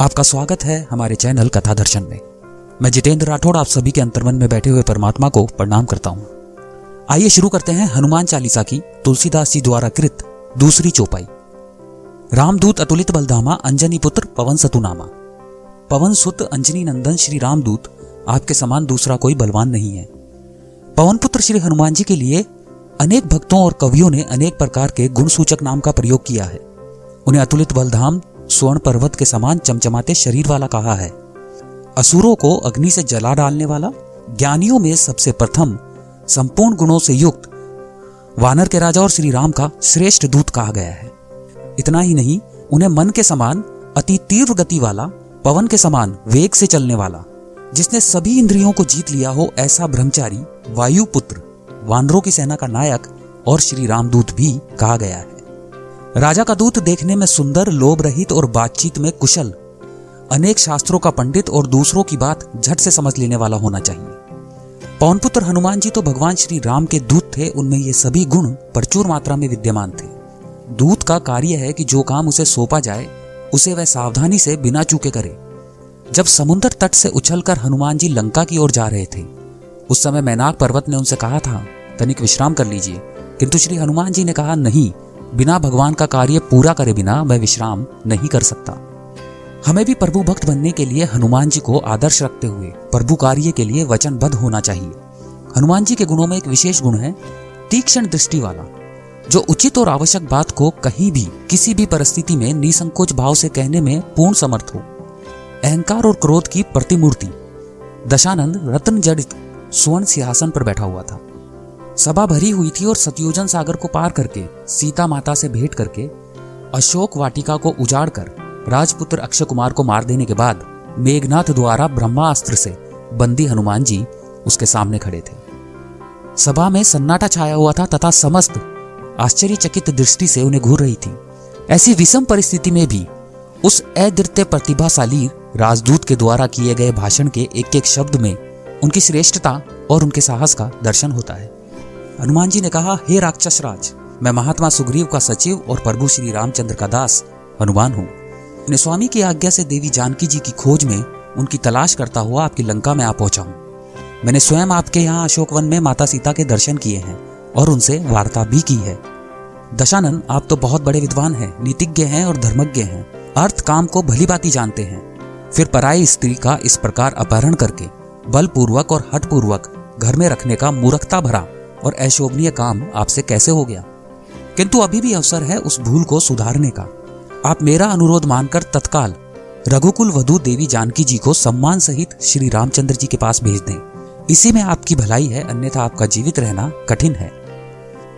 आपका स्वागत है हमारे चैनल कथा दर्शन में। मैं जितेंद्र राठौड़ आप सभी के अंतर्मन में बैठे हुए परमात्मा को प्रणाम करता हूँ। आइए शुरू करते हैं हनुमान चालीसा की तुलसीदास जी द्वारा कृत दूसरी चौपाई। रामदूत अतुलित बलधामा, अंजनी पुत्र पवन सतुनामा। पवन सुत, अंजनी नंदन, श्री रामदूत, आपके समान दूसरा कोई बलवान नहीं है। पवन पुत्र श्री हनुमान जी के लिए अनेक भक्तों और कवियों ने अनेक प्रकार के गुण सूचक नाम का प्रयोग किया है। उन्हें अतुलित बलधाम स्वर्ण पर्वत के समान चमचमाते शरीर वाला कहा है। असुरों को अग्नि से जला डालने वाला, ज्ञानियों में सबसे प्रथम, संपूर्ण गुणों से युक्त, वानर के राजा और श्री राम का श्रेष्ठ दूत कहा गया है। इतना ही नहीं, उन्हें मन के समान, अति तीव्र गति वाला, पवन के समान वेग से चलने वाला, जिसने सभी इंद्रियों को जीत लिया हो ऐसा ब्रह्मचारी वायु पुत्र वानरों की सेना का नायक और श्री रामदूत भी कहा गया है। राजा का दूत देखने में सुंदर, लोभ रहित और बातचीत में कुशल। अनेक शास्त्रों का पंडित और दूसरों की बात झट से समझ लेने वाला होना चाहिए। पवनपुत्र हनुमान जी तो भगवान श्री राम के दूत थे, उनमें ये सभी गुण प्रचुर मात्रा में विद्यमान थे। दूत का कार्य है कि जो काम उसे सौंपा जाए, उसे वह सावधानी से बिना चूके करे। जब समुद्र तट से उछलकर हनुमान जी लंका की ओर जा रहे थे, उस समय मैनाक पर्वत ने उनसे कहा था, तनिक विश्राम कर लीजिए। किंतु श्री हनुमान जी ने कहा, नहीं बिना भगवान का कार्य पूरा करे बिना मैं विश्राम नहीं कर सकता। हमें भी प्रभु भक्त बनने के लिए हनुमान जी को आदर्श रखते हुए प्रभु कार्य के लिए वचनबद्ध होना चाहिए। हनुमान जी के गुणों में एक विशेष गुण है, तीक्ष्ण दृष्टि वाला, जो उचित और आवश्यक बात को कहीं भी, किसी भी परिस्थिति में निसंकोच भाव से कहने में पूर्ण समर्थ हो। अहंकार और क्रोध की प्रतिमूर्ति, दशानंद रत्न जड़ित स्वर्ण सिंहासन पर बैठा हुआ था। सभा भरी हुई थी और सतयोजन सागर को पार करके सीता माता से भेंट करके अशोक वाटिका को उजाड़ कर राजपुत्र अक्षय कुमार को मार देने के बाद मेघनाथ द्वारा ब्रह्मास्त्र से बंदी हनुमान जी उसके सामने खड़े थे। सभा में सन्नाटा छाया हुआ था तथा समस्त आश्चर्यचकित दृष्टि से उन्हें घूर रही थी। ऐसी विषम परिस्थिति में भी उस अद्वितीय प्रतिभाशाली राजदूत के द्वारा किए गए भाषण के एक एक शब्द में उनकी श्रेष्ठता और उनके साहस का दर्शन होता है। हनुमान जी ने कहा, हे राक्षस राज मैं महात्मा सुग्रीव का सचिव और प्रभु श्री रामचंद्र का दास, हनुमान हूँ। अपने स्वामी की आज्ञा से देवी जानकी जी की खोज में उनकी तलाश करता हुआ आपकी लंका में आ पहुँचा हूँ। मैंने स्वयं आपके यहाँ अशोक वन में माता सीता के दर्शन किए हैं और उनसे वार्ता भी की है। दशानन, आप तो बहुत बड़े विद्वान हैं, नीतिज्ञ हैं और धर्मज्ञ हैं। अर्थ काम को भली बाती जानते हैं। फिर पराई स्त्री का इस प्रकार अपहरण करके बलपूर्वक और हटपूर्वक घर में रखने का मूर्खता भरा और अशोभनीय काम आपसे कैसे हो गया? किंतु अभी भी अवसर है उस भूल को सुधारने का। आप मेरा अनुरोध मानकर तत्काल रघुकुल वधु देवी जानकी जी को सम्मान सहित श्री रामचंद्र जी के पास भेज दें। इसी में आपकी भलाई है, अन्यथा आपका जीवित रहना कठिन है।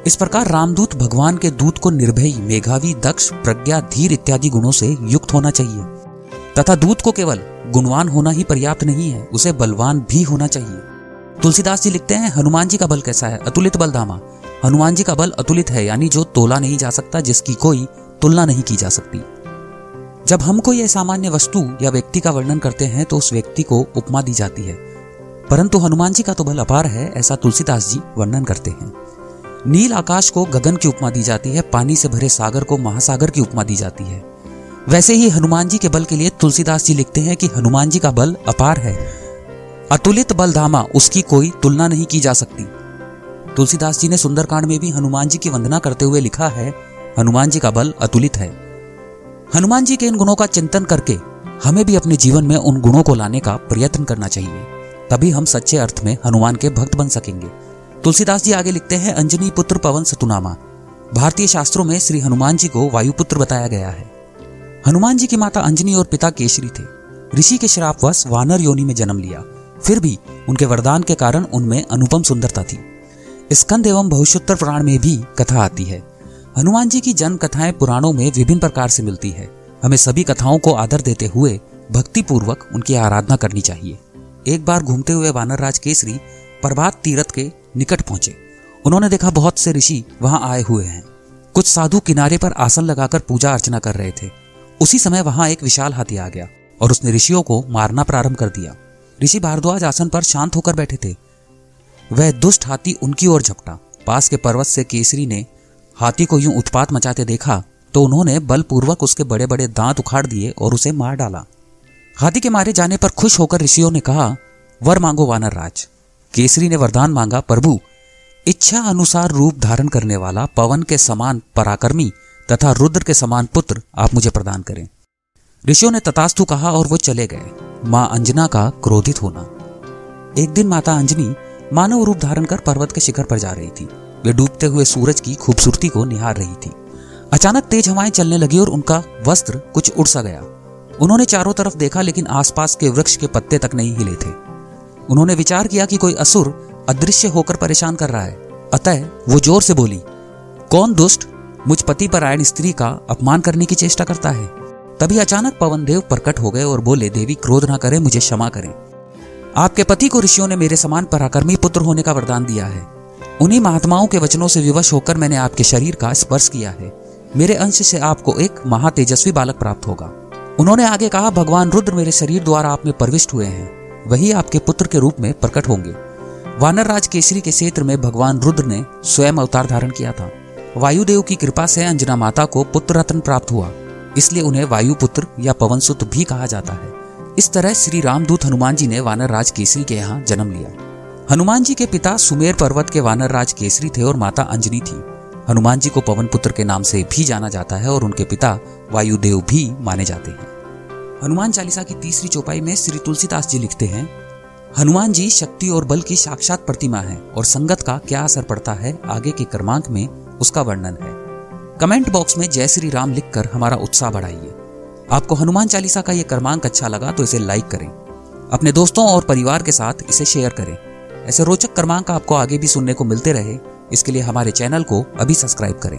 इस प्रकार रामदूत भगवान के दूत को निर्भयी, मेघावी, दक्ष, प्रज्ञा, धीर इत्यादि गुणों से युक्त होना चाहिए। तथा दूत को केवल गुणवान होना ही पर्याप्त नहीं है, उसे बलवान भी होना चाहिए। तुलसीदास जी लिखते हैं, हनुमान जी का बल कैसा है? अतुलित बल धामा। हनुमान जी का बल अतुलित है, यानी जो तोला नहीं जा सकता, जिसकी कोई तुलना नहीं की जा सकती। जब हम कोई सामान्य वस्तु या व्यक्ति का वर्णन करते हैं तो उस व्यक्ति को उपमा दी जाती है। परंतु हनुमान जी का तो बल अपार है, ऐसा तुलसीदास जी वर्णन करते हैं। नील आकाश को गगन की उपमा दी जाती है, पानी से भरे सागर को महासागर की उपमा दी जाती है। वैसे ही हनुमान जी के बल के लिए तुलसीदास जी लिखते हैं कि हनुमान जी का बल अपार है। अतुलित बलधामा, उसकी कोई तुलना नहीं की जा सकती। तुलसीदास जी ने सुंदरकांड में भी हनुमान जी की वंदना करते हुए लिखा है, हनुमान जी का बल अतुलित है। हनुमान जी के इन गुणों का चिंतन करके हमें भी अपने जीवन में उन गुणों को लाने का प्रयत्न करना चाहिए। तभी हम सच्चे अर्थ में हनुमान के भक्त बन सकेंगे। तुलसीदास जी आगे लिखते हैं, अंजनी पुत्र पवन सतुनामा। भारतीय शास्त्रों में श्री हनुमान जी को वायुपुत्र बताया गया है। हनुमान जी की माता अंजनी और पिता केशरी थे। ऋषि के श्रापवश वानर योनि में जन्म लिया। फिर भी उनके वरदान के कारण उनमें अनुपम सुंदरता थी। स्कंद एवं भविष्योत्तर पुराण में भी कथा आती है। हनुमान जी की जन्म कथाएँ पुराणों में विभिन्न प्रकार से मिलती है। हमें सभी कथाओं को आदर देते हुए भक्ति पूर्वक उनकी आराधना करनी चाहिए। एक बार घूमते हुए वानर राज केसरी प्रभात तीरथ के निकट पहुँचे। उन्होंने देखा बहुत से ऋषि वहाँ आए हुए हैं। कुछ साधु किनारे पर आसन लगाकर पूजा अर्चना कर रहे थे। उसी समय वहाँ एक विशाल हाथी आ गया और उसने ऋषियों को मारना प्रारंभ कर दिया। ऋषि भारद्वाज आसन पर शांत होकर बैठे थे। वह दुष्ट हाथी उनकी ओर झपटा। पास के पर्वत से केसरी ने हाथी को यूँ उत्पात मचाते देखा तो उन्होंने बलपूर्वक उसके बड़े बड़े दांत उखाड़ दिए और उसे मार डाला। हाथी के मारे जाने पर खुश होकर ऋषियों ने कहा, वर मांगो वानर राज। केसरी ने वरदान मांगा, प्रभु, इच्छा अनुसार रूप धारण करने वाला पवन के समान पराक्रमी तथा रुद्र के समान पुत्र आप मुझे प्रदान करें। ऋषियों ने तथास्तु कहा और वो चले गए। माँ अंजना का क्रोधित होना। एक दिन माता अंजनी मानव रूप धारण कर पर्वत के शिखर पर जा रही थी। वे डूबते हुए सूरज की खूबसूरती को निहार रही थी। अचानक तेज हवाएँ चलने लगी और उनका वस्त्र कुछ उड़ सा गया। उन्होंने चारों तरफ़ देखा, लेकिन आसपास के वृक्ष के पत्ते तक नहीं हिले थे। उन्होंने विचार किया कि कोई असुर अदृश्य होकर परेशान कर रहा है। अतः वो ज़ोर से बोली, कौन दुष्ट मुझ पति पर आयन स्त्री का अपमान करने की चेष्टा करता है? तभी अचानक पवन देव प्रकट हो गए और बोले, देवी, क्रोध ना करें, मुझे क्षमा करें। आपके पति को ऋषियों ने मेरे समान पराक्रमी पुत्र होने का वरदान दिया है। उन्हीं महात्माओं के वचनों से विवश होकर मैंने आपके शरीर का स्पर्श किया है। मेरे अंश से आपको एक महातेजस्वी बालक प्राप्त होगा। उन्होंने आगे कहा, भगवान रुद्र मेरे शरीर द्वारा आप में प्रविष्ट हुए हैं। वही आपके पुत्र के रूप में प्रकट होंगे। वानर राज केसरी के क्षेत्र में भगवान रुद्र ने स्वयं अवतार धारण किया था। वायुदेव की कृपा से अंजना माता को पुत्र रत्न प्राप्त हुआ। इसलिए उन्हें वायुपुत्र या पवनसुत भी कहा जाता है। इस तरह श्री रामदूत हनुमान जी ने वानर राज केसरी के यहाँ जन्म लिया। हनुमान जी के पिता सुमेर पर्वत के वानर राज केसरी थे और माता अंजनी थी। हनुमान जी को पवन पुत्र के नाम से भी जाना जाता है और उनके पिता वायुदेव भी माने जाते हैं। हनुमान चालीसा की तीसरी चौपाई में श्री तुलसीदास जी लिखते हैं, हनुमान जी शक्ति और बल की साक्षात प्रतिमा है और संगत का क्या असर पड़ता है आगे के क्रमांक में उसका वर्णन है। कमेंट बॉक्स में जय श्री राम लिखकर हमारा उत्साह बढ़ाइए। आपको हनुमान चालीसा का यह क्रमांक अच्छा लगा तो इसे लाइक करें। अपने दोस्तों और परिवार के साथ इसे शेयर करें। ऐसे रोचक क्रमांक आपको आगे भी सुनने को मिलते रहे, इसके लिए हमारे चैनल को अभी सब्सक्राइब करें।